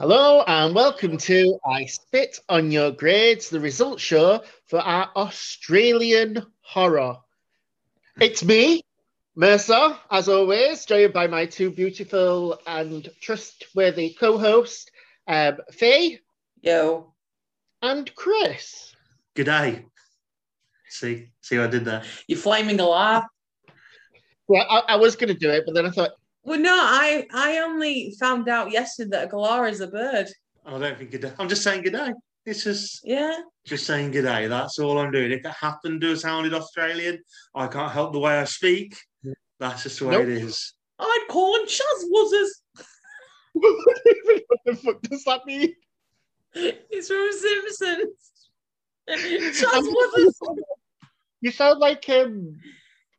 Hello and welcome to I Spit on Your Grades, the result show for our Australian horror. It's me, Mercer, as always, joined by my two beautiful and trustworthy co-hosts, um, Faye Yo. and Chris. Good day. See, see what I did there. You're flaming alive. Well, I, I was going to do it, but then I thought, Well, no, I I only found out yesterday that a galah is a bird. I don't think g'day. I'm just saying g'day. It's just Yeah. just saying g'day. That's all I'm doing. If it happened to have sounded Australian, I can't help the way I speak. That's just the way Nope. it is. I'd call them chazwuzzers. what the fuck does that mean? It's from Simpsons. Chazwuzzers. You sound like um,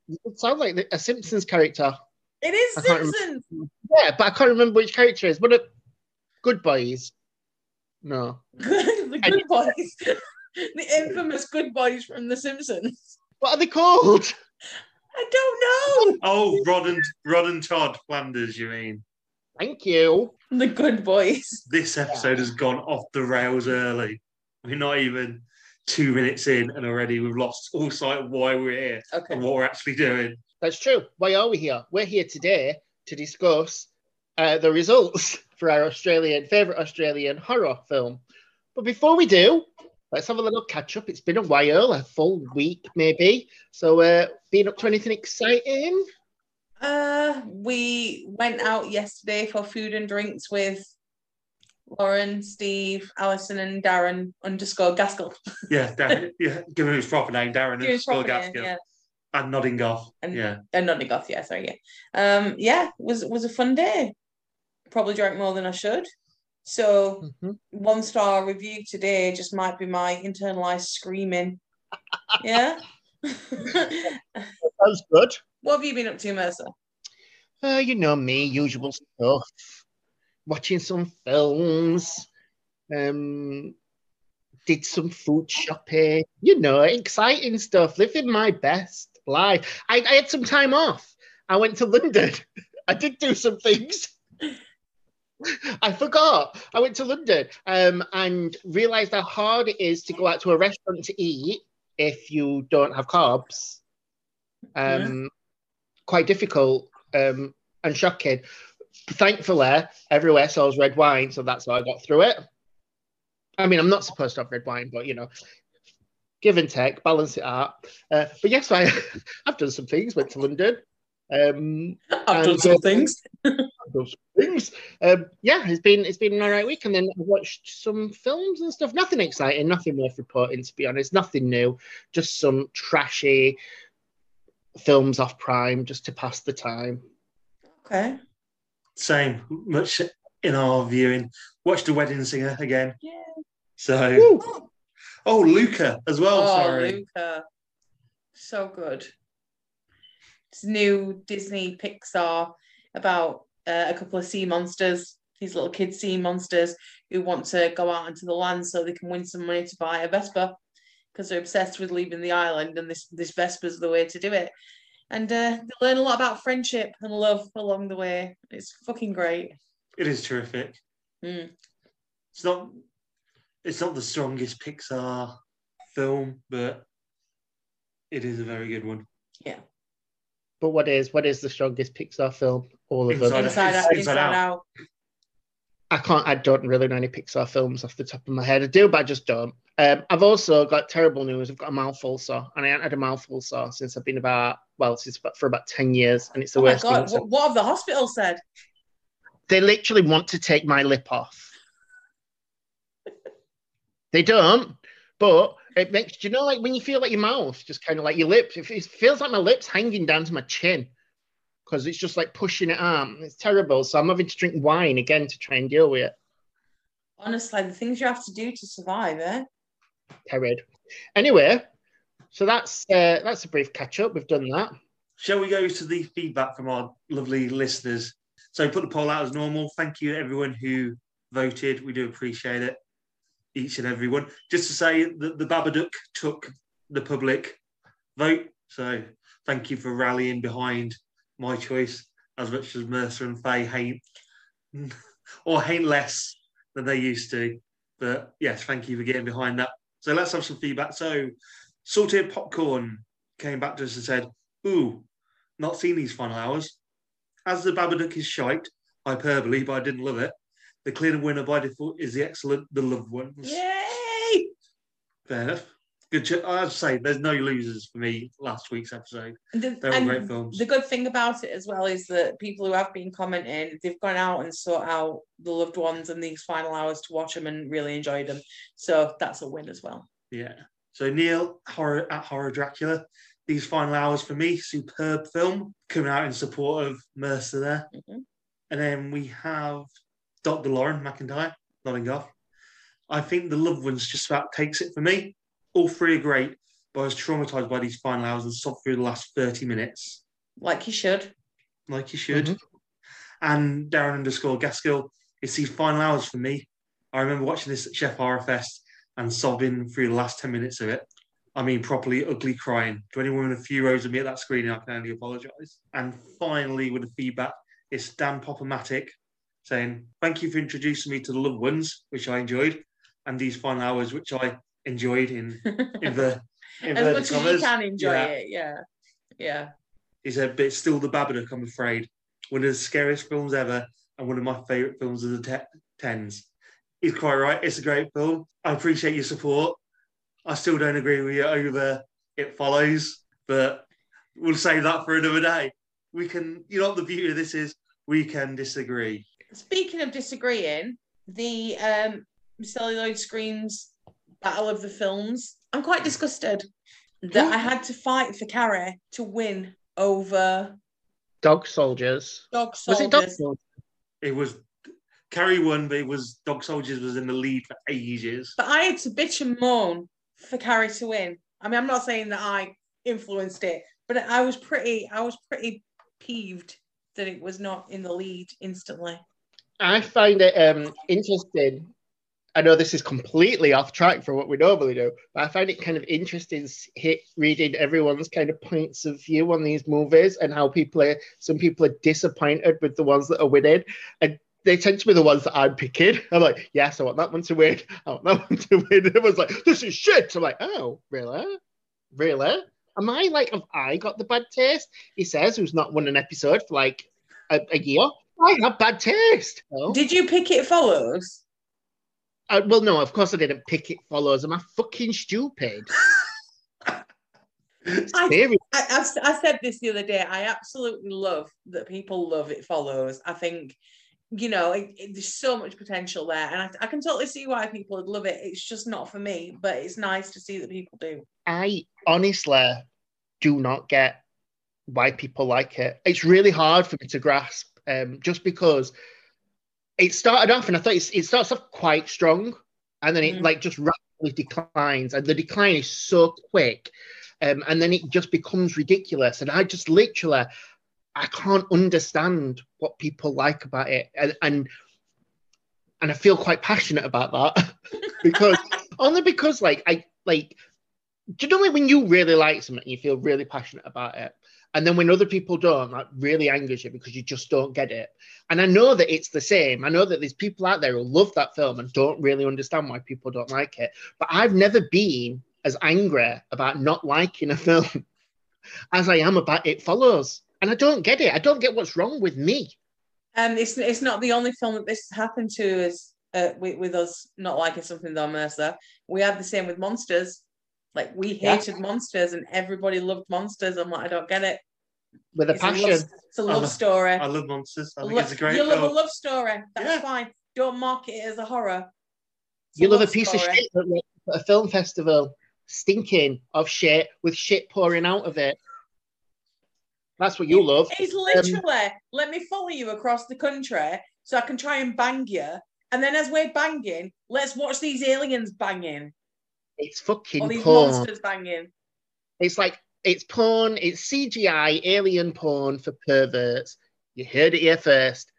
you sound like a Simpsons character. It is I can't remember. Simpsons. Yeah, but I can't remember which character it is. What a Good Boys? No. the good boys. The infamous good boys from The Simpsons. What are they called? I don't know. Oh, Rod and Rod and Todd Flanders, you mean? Thank you. The good boys. This episode has gone off the rails early. We're not even two minutes in, and already we've lost all sight of why we're here Okay. and what we're actually doing. That's true. Why are we here? We're here today to discuss uh, the results for our Australian favourite Australian horror film. But before we do, let's have a little catch up. It's been a while, a full week maybe. So, uh, been up to anything exciting? Uh, we went out yesterday for food and drinks with Lauren, Steve, Alison, and Darren underscore Gaskell. Yeah, Darren, yeah, give him his proper name, Darren underscore his proper name, Gaskell. yeah. And nodding off. And- yeah, And nodding off, yeah, sorry, yeah. Um, yeah, was was a fun day. Probably drank more than I should. So Mhm. one star review today just might be my internalized screaming. Yeah. Sounds good. what have you been up to, Mercer? Uh, you know me, usual stuff. Watching some films. Um, did some food shopping. You know, exciting stuff. Living my best life. I, I had some time off. I went to London. I did do some things. I forgot. I went to London um, and realized how hard it is to go out to a restaurant to eat if you don't have carbs. Um, Quite difficult um, and shocking. Thankfully, everywhere sells red wine, so that's how I got through it. I mean, I'm not supposed to have red wine, but you know, give and take, balance it out. Uh, but yes, I, I've done some things. Went to London. Um, I've done some uh, things. those things. Um, yeah, it's been it's been an alright week, and then I watched some films and stuff. Nothing exciting, nothing worth reporting, to be honest. Nothing new, just some trashy films off Prime just to pass the time. Okay. same. Much in our viewing. Watched The Wedding Singer again. Yeah. So, Woo! Oh, Luca as well. oh, sorry. Luca. So good. It's new Disney Pixar about uh, a couple of sea monsters, these little kid sea monsters who want to go out into the land so they can win some money to buy a Vespa because they're obsessed with leaving the island and this, this Vespa's the way to do it. And uh, they learn a lot about friendship and love along the way. It's fucking great. It is terrific. Mm. It's not. It's not the strongest Pixar film, but it is a very good one. Yeah. But what is what is the strongest Pixar film? All of them. Inside Inside, Out. out, Inside inside Out. out. I can't. I don't really know any Pixar films off the top of my head. I do, but I just don't. Um, I've also got terrible news. I've got a mouthful sore, and I haven't had a mouthful sore since I've been about well, since about, for about ten years, and it's the Oh worst thing. god, what, what have the hospital said? they literally want to take my lip off. They don't, but it makes do you know like when you feel like your mouth just kind of like your lips. It it feels like my lips hanging down to my chin because it's just like pushing it out. It's terrible. So I'm having to drink wine again to try and deal with it. Honestly, the things you have to do to survive, eh? Terrible. Anyway, so that's uh, that's a brief catch up. We've done that. Shall we go to the feedback from our lovely listeners? So put the poll out as normal. Thank you everyone who voted. We do appreciate it, each and every one. Just to say that the Babadook took the public vote. So thank you for rallying behind my choice as much as Mercer and Faye hate or hate less than they used to. But yes, thank you for getting behind that. So let's have some feedback. So salted popcorn came back to us and said, "Ooh, not seen these final hours. As the Babadook is shite, hyperbole, but I didn't love it. The clear winner by default is the excellent The Loved Ones. Yay! Fair enough. Good. Ch- I'd say there's no losers for me last week's episode. The, They're all and great films. the good thing about it as well is that people who have been commenting, they've gone out and sought out the loved ones in these final hours to watch them and really enjoyed them. So that's a win as well. Yeah. So Neil horror at Horror Dracula. These final hours for me, superb film coming out in support of Mercer there. Mhm. And then we have Dr. Lauren McIntyre, nodding off. I think the loved ones just about takes it for me. All three are great, but I was traumatized by these final hours and sobbed through the last 30 minutes, Like you should. like you should. Mhm. And Darren underscore Gaskell, it's these final hours for me. I remember watching this at Chef Horror Fest and sobbing through the last 10 minutes of it. I mean, properly ugly crying. To anyone in a few rows of me at that screening, I can only apologise. And finally, with the feedback, it's Dan Popomatic saying, Thank you for introducing me to the loved ones, which I enjoyed, and these fun hours, which I enjoyed in, in the as inverted much as you can enjoy Yeah. it. Yeah. Yeah. He said, but it's still the Babadook, I'm afraid. One of the scariest films ever, and one of my favourite films of the te- tens. He's quite right. It's a great film. I appreciate your support. I still don't agree with you over It Follows, but we'll save that for another day. We can, you know what the beauty of this is? We can disagree. Speaking of disagreeing, the um, celluloid screams battle of the films. I'm quite disgusted that I had to fight for Carrie to win over Dog soldiers. Dog Was it dog soldiers? It was Carrie won, but it was Dog Soldiers was in the lead for ages. But I had to bitch and moan for Carrie to win. I mean, I'm not saying that I influenced it, but I was pretty, I was pretty peeved that it was not in the lead instantly. I find it um, interesting. I know this is completely off track for what we normally do, but I find it kind of interesting hit, reading everyone's kind of points of view on these movies and how people are. Some people are disappointed with the ones that are winning, and they tend to be the ones that I'm picking. I'm like, yes, I want that one to win. I want that one to win. Everyone's like, this is shit. I'm like, oh, really, really? Am I like, have I got the bad taste? He says, who's not won an episode for like a, a year. I have bad taste. No. Did you pick it follows? Uh, well, no, of course I didn't pick it follows. Am I fucking stupid? I, I, I said this the other day. I absolutely love that people love it follows. I think, you know, it, it- there's so much potential there, and I, I can totally see why people would love it. It's just not for me, but it's nice to see that people do. I honestly do not get why people like it. It's really hard for me to grasp, um, just because it started off and I thought it starts off quite strong, and then it Mhm. like just rapidly declines, and the decline is so quick, um, and then it just becomes ridiculous. And I just literally, I can't understand what people like about it, and and, and I feel quite passionate about that because only because like I like do you know when you really like something you feel really passionate about it and then when other people don't that really angers you because you just don't get it. And i know that it's the same. I know that there's people out there who love that film and don't really understand why people don't like it. But i've never been as angry about not liking a film as i am about it follows. And i don't get it. I don't get what's wrong with me. Um, it's it's not the only film that this happened to is uh, with, with us not liking something though, Mercer. We had the same with Monsters. Like we Yeah. hated Monsters, and everybody loved Monsters. I'm like, I don't get it. with a It's passion a love, it's a love love- story. I love monsters. I think Lo- it's a great you love film. a love story. That's Yeah. fine. Don't market it as a horror. It's you love a love piece of shit at at a film festival, stinking of shit with shit pouring out of it. That's what you love. It's um, literally let me follow you across the country so I can try and bang you. And then as we're banging, let's watch these aliens banging It's or fucking these porn. monsters banging. It's like it's porn. It's CGI alien porn for perverts. You heard it here first.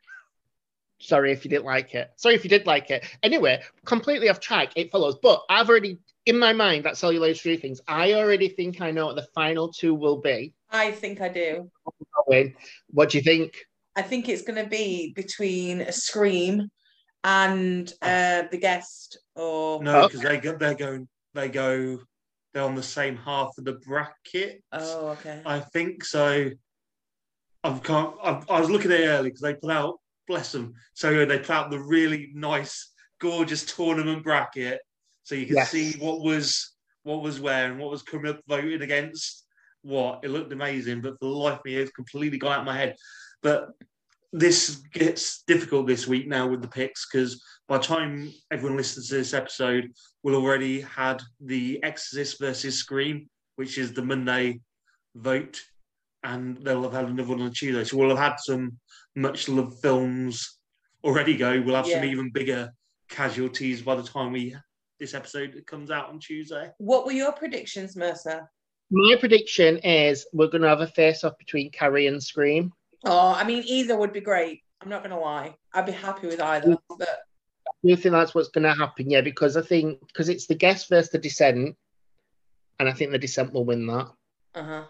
Sorry if you didn't like it. Sorry if you did like it. Anyway, completely off track. It follows, but I've already in my mind that celluloid three things. I already think I know what the final two will be. I think I do. What do you think? I think it's going to be between a Scream and uh, the guest, or No, because they go, they're going, they go, they're on the same half of the bracket. oh, okay. I think so. I've can't. I've, I was looking at it early because they put out, bless them. So they put out the really nice, gorgeous tournament bracket, so you can Yes. see what was what was where and what was coming up voted against what. It looked amazing, but for the life of me, it's completely gone out of my head. But this gets difficult this week now with the picks because by the time everyone listens to this episode, we'll already had the Exorcist versus Scream, which is the Monday vote, and they'll have had another one on Tuesday. So we'll have had some much loved films already go. We'll have some even bigger casualties by the time we this episode comes out on Tuesday. What were your predictions, Mercer? My prediction is we're going to have a face off between Carrie and Scream. Oh, I mean, either would be great. I'm not gonna lie. I'd be happy with either. But Do you think that's what's going to happen? Yeah, because I think because it's the guest versus the descent, and I think the descent will win that. uh huh.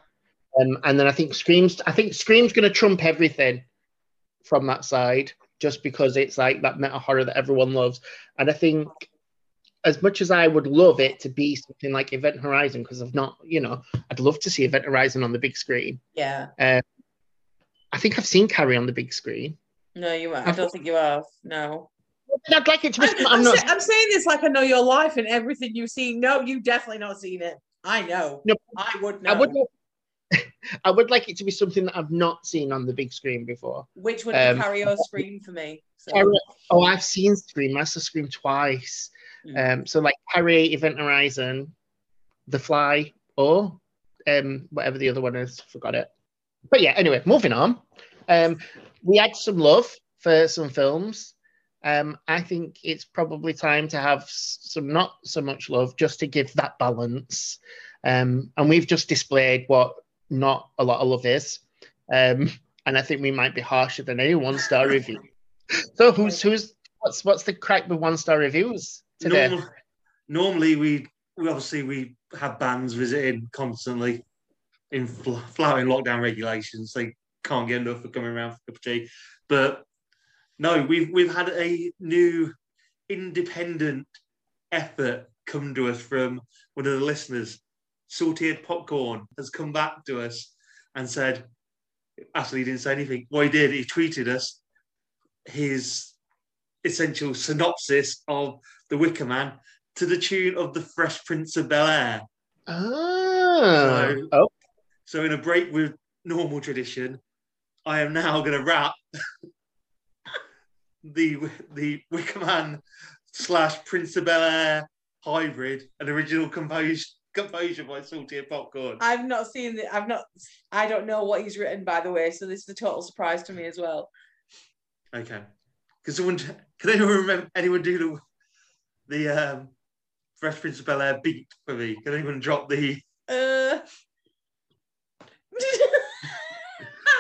Um, and then I think Scream's I think Scream's going to trump everything from that side, just because it's like that meta horror that everyone loves. And I think as much as I would love it to be something like Event Horizon, because I've not, you know, I'd love to see Event Horizon on the big screen. Yeah. I think I've seen Carrie on the big screen. No, you. Are. I don't think you have. No. I'd like it to be. I'm, I'm, I'm not. sa- I'm saying this like I know your life and everything you've seen. No, you've definitely not seen it. I know. No, I would know. I would. I would like it to be something that I've not seen on the big screen before. Which would Um, be Carrie or scream for me. So, Carrie- oh, I've seen Scream. I saw Scream twice. Mm. Um, so like Carrie, Event Horizon, The Fly, or um, whatever the other one is, forgot it. But yeah, anyway, moving on. Um, we had some love for some films. Um, I think it's probably time to have some not so much love just to give that balance. Um, and we've just displayed what not a lot of love is. Um, and I think we might be harsher than any one star review. So who's who's what's what's the crack with one star reviews today? Normal, normally, we we obviously we have bands visiting constantly in fl- flouting lockdown regulations. They can't get enough for coming around for a cup of tea. But no, we've we've had a new independent effort come to us from one of the listeners. Salted popcorn has come back to us and said, actually, he didn't say anything. What he did, he tweeted us his essential synopsis of The Wicker Man to the tune of The Fresh Prince of Bel Air. Ah, So- oh, So, in a break with normal tradition, I am now going to wrap the the Wicker Man slash Prince of Bel Air hybrid, an original composed composure by Salty Popcorn. I've not seen the. I've not. I don't know what he's written, by the way. So this is a total surprise to me as well. Okay. Can someone can anyone remember anyone do the the um, Fresh Prince of Bel Air beat for me? Can anyone drop the? Uh...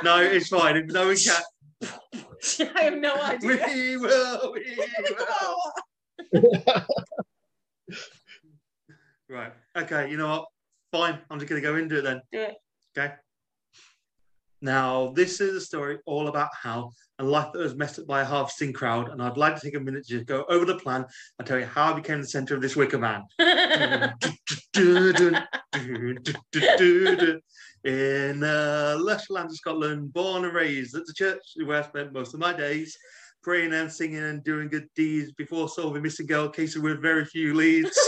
No, it's fine. No one can't. I have no idea. we will. We will. Right. Okay. You know what? Fine. I'm just going to go into it then. Do it. Okay. Now, this is a story all about how a life that was messed up by a harvesting crowd, and I'd like to take a minute to just go over the plan and tell you how I became the centre of this Wicker Man. In uh, lush land of Scotland, born and raised at the church where I spent most of my days, praying and singing and doing good deeds before solving missing girl cases with very few leads.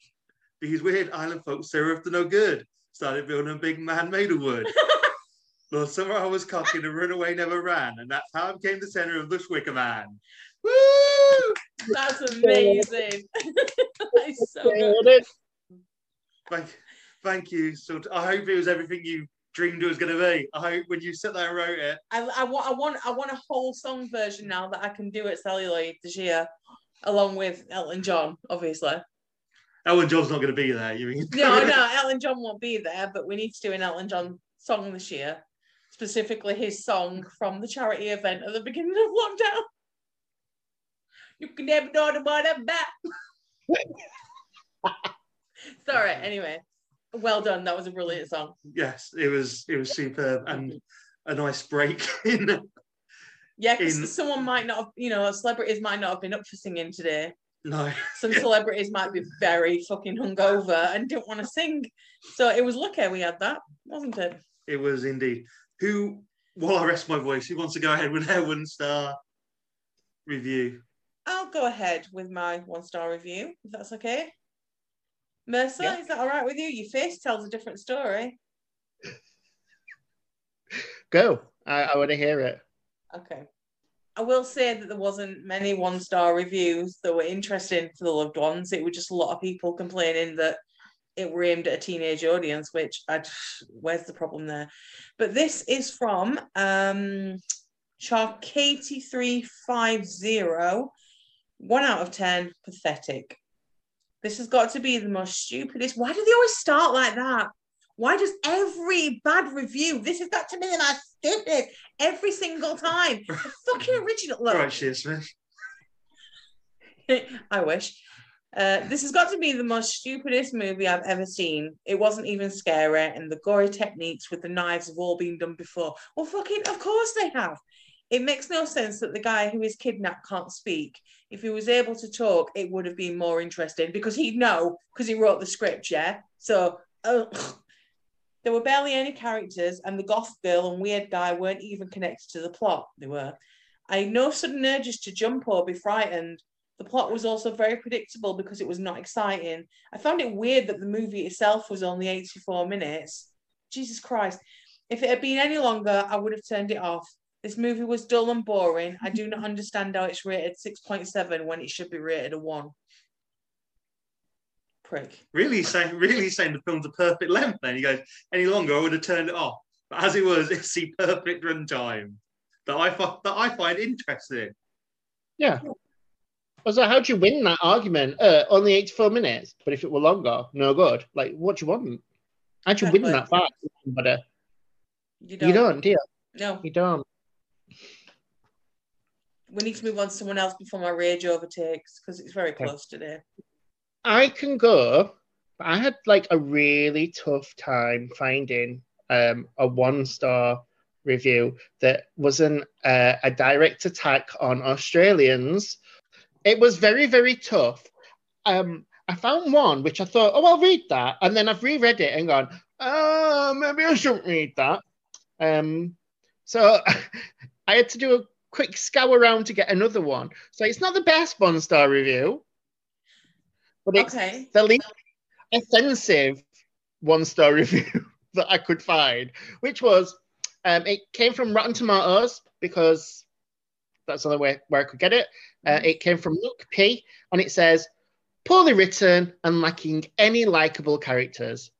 These weird island folks, they were up to no good. Started building a big man made of wood. Lord summer I was cocky, the runaway never ran, and that's how I became the centre of the Wicker Man. Woo! That's amazing. that is so good. Thank, thank you. So I hope it was everything you dreamed it was going to be. I hope when you sat there and wrote it, I, I want. I want. I want a whole song version now that I can do at Celluloid this year, along with Elton John, obviously. Elton John's not going to be there. You mean? No, no, Elton John won't be there, but we need to do an Elton John song this year, specifically his song from the charity event at the beginning of lockdown. You can never know about it back. Sorry. Anyway, well done. That was a brilliant song. yes, it was. It was superb and a nice break in Yeah, because someone might not have, you know, celebrities might not have been up for singing today. No. Some celebrities might be very fucking hungover and didn't want to sing. So it was lucky we had that, wasn't it? It was indeed. Who, while I rest my voice, who wants to go ahead with their one star review? I'll go ahead with my one star review, if that's okay. Mercer, Yeah. is that all right with you? Your face tells a different story. Go. I, I want to hear it. Okay. I will say that there wasn't many one star reviews that were interesting for the loved ones. It was just a lot of people complaining that it were aimed at a teenage audience, which I where's the problem there? But this is from um Sharkati350. One out of ten, pathetic. This has got to be the most stupidest. Why do they always start like that? Why does every bad review, this has got to be the most stupid every single time? The fucking original. Look, Right, Sheer Smith. I wish. Uh, this has got to be the most stupidest movie I've ever seen. It wasn't even scary, and the gory techniques with the knives have all been done before. Well, fucking, of course they have. It makes no sense that the guy who is kidnapped can't speak. If he was able to talk, it would have been more interesting because he'd know because he wrote the script, yeah. So ugh. there were barely any characters, and the goth girl and weird guy weren't even connected to the plot. They were. I had no sudden urges to jump or be frightened. The plot was also very predictable because it was not exciting. I found it weird that the movie itself was only 84 minutes. Jesus Christ. If it had been any longer, I would have turned it off. This movie was dull and boring. I do not understand how it's rated 6.7 when it should be rated a 1. Prick. Really saying, really saying the film's a perfect length. Then he goes, any longer, I would have turned it off. But as it was, it's the perfect runtime that I find that I find interesting. Yeah. So how'd you win that argument? Uh, only 84 minutes, but if it were longer, no good. Like, what do you want? How do you win that fast? But uh, You don't. you don't, do you? No. You don't. We need to move on to someone else before my rage overtakes because it's very Okay. close today. I can go. But I had like a really tough time finding um, a one star review that wasn't uh, a direct attack on Australians. It was very, very tough. Um, I found one which I thought, oh, I'll read that. And then I've reread it and gone, oh, maybe I shouldn't read that. Um, so I had to do a quick scour around to get another one. So it's not the best one star review, but it's Okay. the least offensive one star review that I could find, which was um, it came from Rotten Tomatoes because that's the only way where I could get it. Uh, it came from Luke P, and it says, poorly written and lacking any likable characters.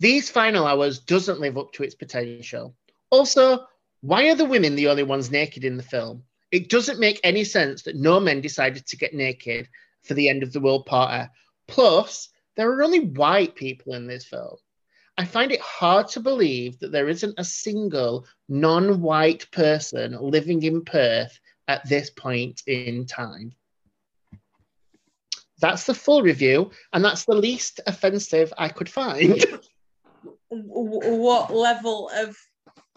These final hours doesn't live up to its potential. Also, why are the women the only ones naked in the film? It doesn't make any sense that no men decided to get naked for the end of the world party. Plus, there are only white people in this film. I find it hard to believe that there isn't a single non white person living in Perth at this point in time. That's the full review, and that's the least offensive I could find. What level of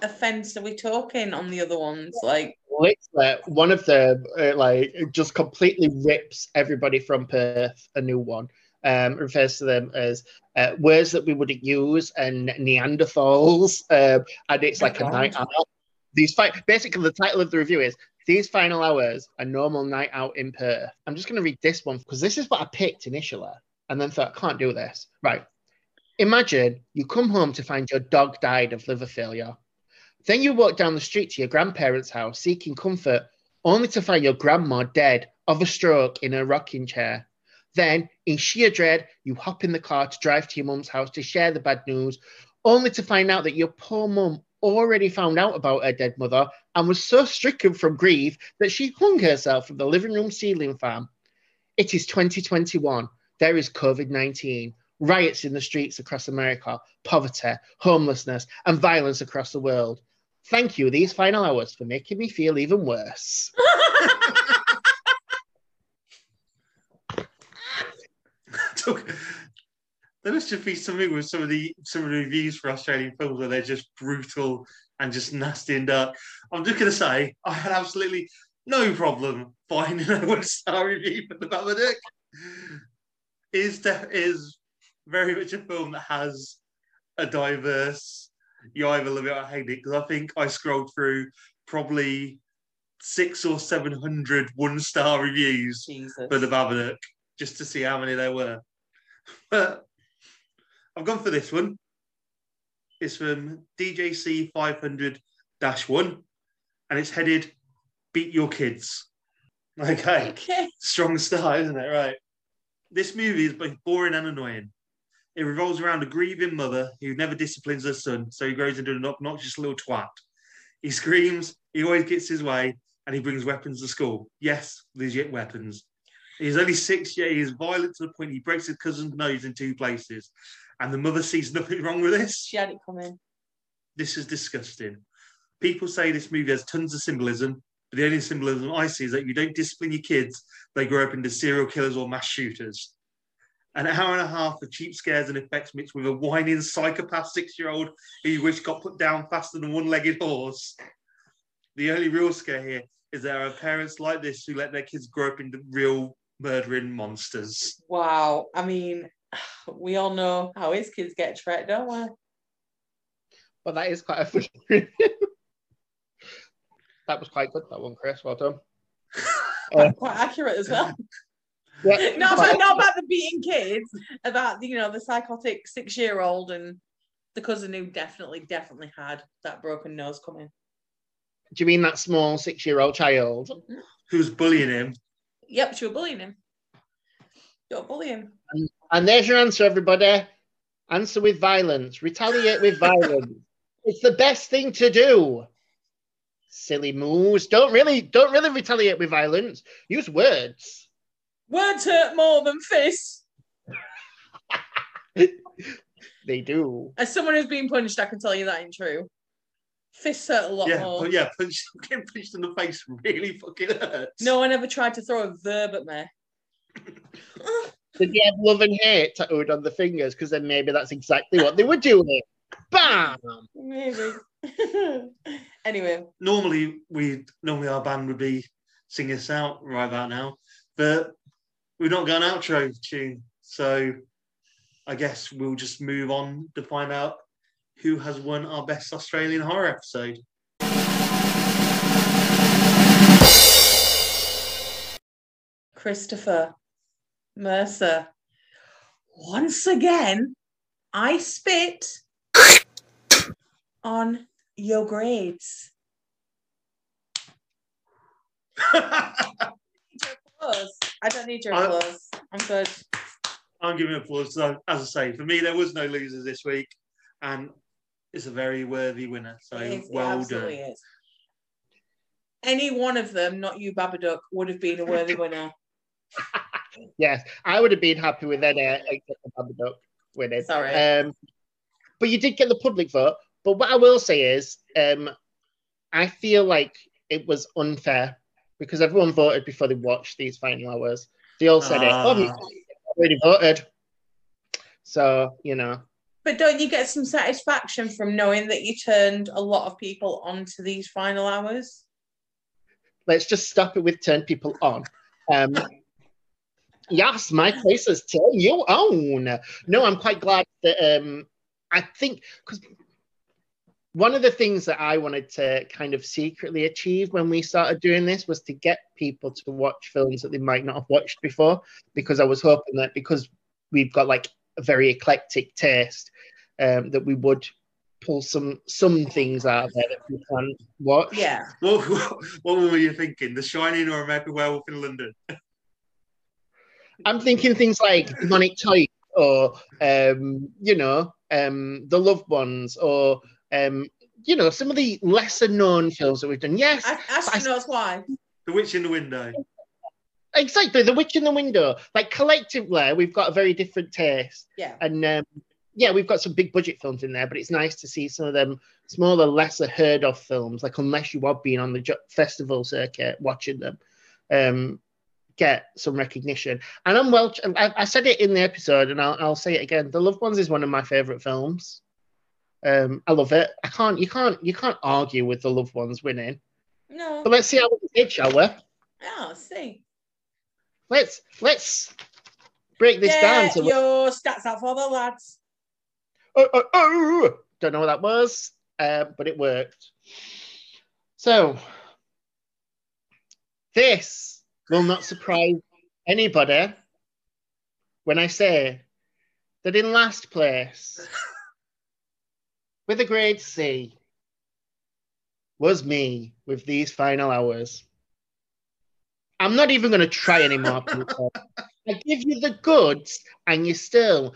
offense are we talking on the other ones? Like, Literally, one of them uh, like just completely rips everybody from Perth a new one. Um, refers to them as uh, words that we wouldn't use and Neanderthals, um, and it's Oh, like a night out. These fi- basically the title of the review is "These Final Hours: A Normal Night Out in Perth." I'm just going to read this one because this is what I picked initially, and then thought I can't do this. Right. Imagine you come home to find your dog died of liver failure. Then you walk down the street to your grandparents' house seeking comfort, only to find your grandma dead of a stroke in a rocking chair. Then, in sheer dread, you hop in the car to drive to your mum's house to share the bad news, only to find out that your poor mum already found out about her dead mother and was so stricken from grief that she hung herself from the living room ceiling fan. It is 2021. There is COVID 19, riots in the streets across America, poverty, homelessness, and violence across the world. Thank you, these final hours, for making me feel even worse. There must just be something with some of the some of the reviews for Australian films where they're just brutal and just nasty and dark. I'm just gonna say I had absolutely no problem finding a one star review for the Babadook. Is def- is very much a film that has a diverse. You either love it or hate it because I think I scrolled through probably six or seven hundred one star reviews Jesus. for the Babadook just to see how many there were. But I've gone for this one. It's from DJC 500 1 and it's headed Beat Your Kids. Okay, Okay. strong start, isn't it? Right. This movie is both boring and annoying. It revolves around a grieving mother who never disciplines her son, so he grows into an obnoxious little twat. He screams, he always gets his way, and he brings weapons to school. Yes, legit weapons. He's only six, yet he is violent to the point he breaks his cousin's nose in two places. And the mother sees nothing wrong with this. She had it coming. This is disgusting. People say this movie has tons of symbolism, but the only symbolism I see is that you don't discipline your kids, they grow up into serial killers or mass shooters. An hour and a half of cheap scares and effects mixed with a whining psychopath six year old who you wish got put down faster than a one legged horse. The only real scare here is there are parents like this who let their kids grow up into real murdering monsters. Wow. I mean, we all know how his kids get treated, don't we? Well, that is quite a funny that was quite good, that one, Chris. Well done. Uh, Quite accurate as well. yeah, not, quite- about, not about the beating kids, about you know the psychotic six year old and the cousin who definitely, definitely had that broken nose coming. Do you mean that small six year old child? Who's bullying him? Yep, she was bullying him. Don't bully him. And there's your answer, everybody. Answer with violence. Retaliate with violence. It's the best thing to do. Silly moves. Don't really, don't really retaliate with violence. Use words. Words hurt more than fists. They do. As someone who's been punched, I can tell you that ain't true. Fists hurt a lot Yeah, more. but yeah, punch, getting punched in the face really fucking hurts. No one ever tried to throw a verb at me. Did they have love and hate tattooed on the fingers? Because then maybe that's exactly what they were doing. Bam! Maybe. anyway, normally we normally our band would be singing us out right about now, but we've not got an outro tune, so I guess we'll just move on to find out who has won our best Australian horror episode. Christopher Mercer. Once again, I spit on your grades. I don't need your applause. I'm good. I'm giving applause. As I say, for me, there was no losers this week, and it's a very worthy winner. So It is- it well done. is. Any one of them, not you, Babadook, would have been a worthy winner. Yes, I would have been happy with any except the Babadook winning. Sorry. Um, but you did get the public vote. But what I will say is, um, I feel like it was unfair because everyone voted before they watched these final hours. They all said it. Oh, Ah. already voted. So you know, But don't you get some satisfaction from knowing that you turned a lot of people onto these final hours? let's just stop it with turn people on. Um, yes, my place is turn you own. No, I'm quite glad that um, I think because one of the things that I wanted to kind of secretly achieve when we started doing this was to get people to watch films that they might not have watched before because I was hoping that because we've got like a very eclectic taste um, that we would pull some some things out of there that we can watch. Yeah. What, what were you thinking? The Shining or American Werewolf in London? I'm thinking things like demonic type or um, you know, um, the loved ones or um, you know, some of the lesser known films that we've done. Yes, A- Astronauts, why? The Witch in the Window. exactly. The Witch in the Window. Like collectively, we've got a very different taste. Yeah. And um, yeah, we've got some big budget films in there, but it's nice to see some of them smaller, lesser heard of films. Like unless you have been on the festival circuit watching them, um, get some recognition. And I'm well. I, I said it in the episode, and I'll, I'll say it again. The Loved Ones is one of my favorite films. Um, I love it. I can't. You can't. You can't argue with the Loved Ones winning. No. But let's see how we did, shall we? Yeah, let's see. Let's let's break this down. To your stats out for the lads. oh, oh, oh. Don't know what that was, uh, but it worked. So, this will not surprise anybody when I say that in last place, with a grade C, was me with these final hours. I'm not even going to try anymore. people. I give you the goods, and you still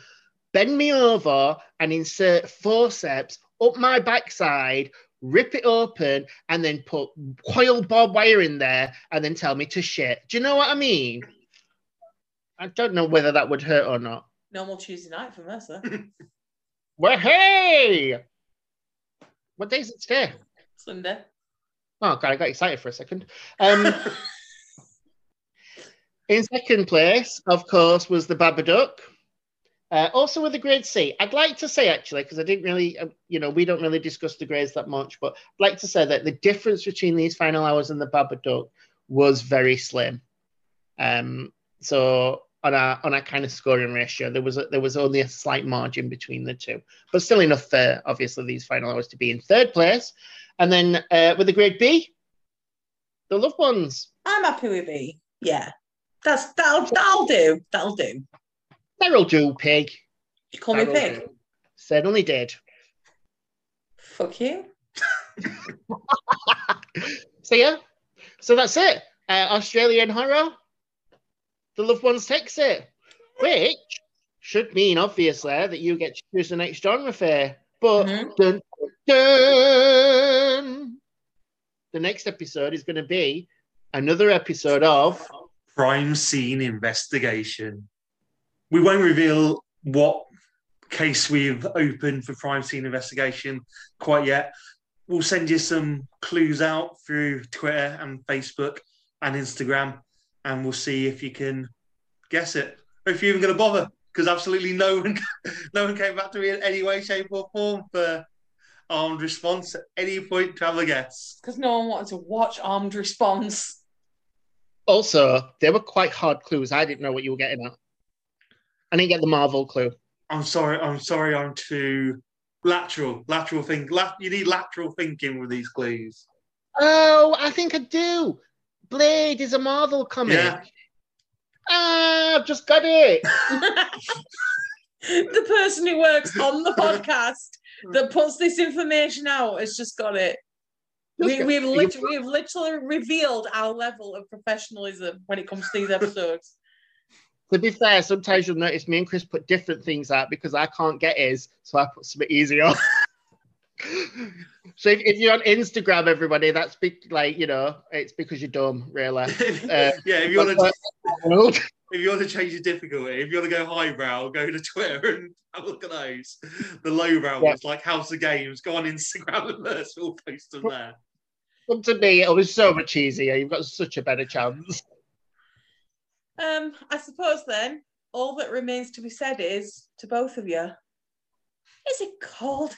bend me over and insert forceps up my backside, rip it open, and then put coiled barbed wire in there, and then tell me to shit. Do you know what I mean? I don't know whether that would hurt or not. Normal Tuesday night for Mercer. Well, hey! What day is it today? Sunday. Oh, God, I got excited for a second. Um, in second place, of course, was the Babadook. Uh, also with the grade C. I'd like to say, actually, because I didn't really, uh, you know, we don't really discuss the grades that much, but I'd like to say that the difference between these final hours and the Babadook was very slim. Um, so on a on a kind of scoring ratio, there was a, there was only a slight margin between the two, but still enough for obviously these final hours to be in third place. And then uh, with the grade B, the loved ones. I'm happy with B. Yeah. That's that'll that'll do. That'll do. That'll do, pig. You call me pig. do. Certainly did. Fuck you. So yeah, so that's it. Uh, Australian horror. The loved ones takes it, which should mean obviously that you get to choose the next genre fair. But Mhm. dun, dun, the next episode is going to be another episode of Crime scene investigation. We won't reveal what case we've opened for crime scene investigation quite yet. We'll send you some clues out through Twitter and Facebook and Instagram, and we'll see if you can guess it, or if you're even going to bother. Because absolutely no one, no one came back to me in any way, shape, or form for armed response at any point to have a guess. Because no one wanted to watch Armed Response. Also, they were quite hard clues. I didn't know what you were getting at. I didn't get the Marvel clue. I'm sorry. I'm sorry. I'm too lateral. Lateral think. La- you need lateral thinking with these clues. Oh, I think I do. Blade is a Marvel comic. Yeah. Ah, I've just got it. the person who works on the podcast that puts this information out has just got it. Just We, we've, lit- we've literally revealed our level of professionalism when it comes to these episodes. To be fair, sometimes you'll notice me and Chris put different things out because I can't get his, so I put something easier. so if, if you're on Instagram, everybody, that's like you know, it's because you're dumb, really. Uh, yeah. If you want to, if you want to change the difficulty, if you want to go highbrow, go to Twitter and have a look at those. The lowbrow Yeah. ones like House of Games. Go on Instagram and we'll post them there. Come to me, it'll be so much easier. You've got such a better chance. Um, I suppose then all that remains to be said is to both of you. Is it cold?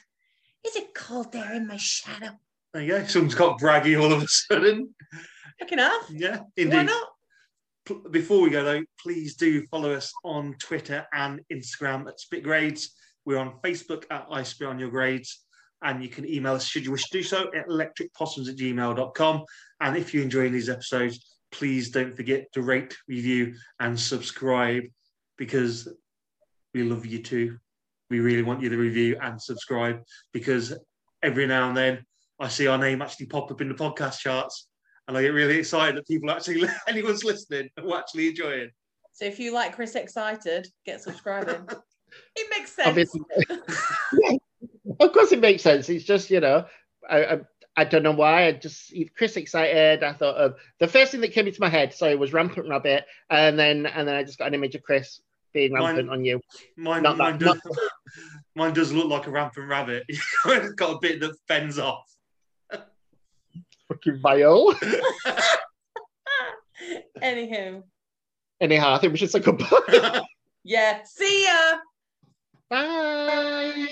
Is it cold there in my shadow? There you go. Someone's got braggy all of a sudden. Fucking hell. Yeah, indeed. Why not? Before we go though, please do follow us on Twitter and Instagram at Spit Grades. We're on Facebook at I Spit on Your Grades. And you can email us should you wish to do so at electricpossums at gmail.com. And if you're enjoying these episodes, please don't forget to rate, review, and subscribe because we love you too. We really want you to review and subscribe because every now and then I see our name actually pop up in the podcast charts and I get really excited that people actually, anyone's listening, and will actually enjoying. So if you like Chris excited, get subscribing. it makes sense. Obviously, of course, it makes sense. It's just you know, I, I I don't know why. I just Chris excited. I thought of the first thing that came into my head. Sorry, it was rampant rabbit, and then and then I just got an image of Chris being Mine- rampant on you. Mine, Not that- mine, does, mine does look like a rampant rabbit. it's got a bit that fends off. Fucking vile. Anywho, Anyhow, I think we should say goodbye. Yeah. See ya. Bye.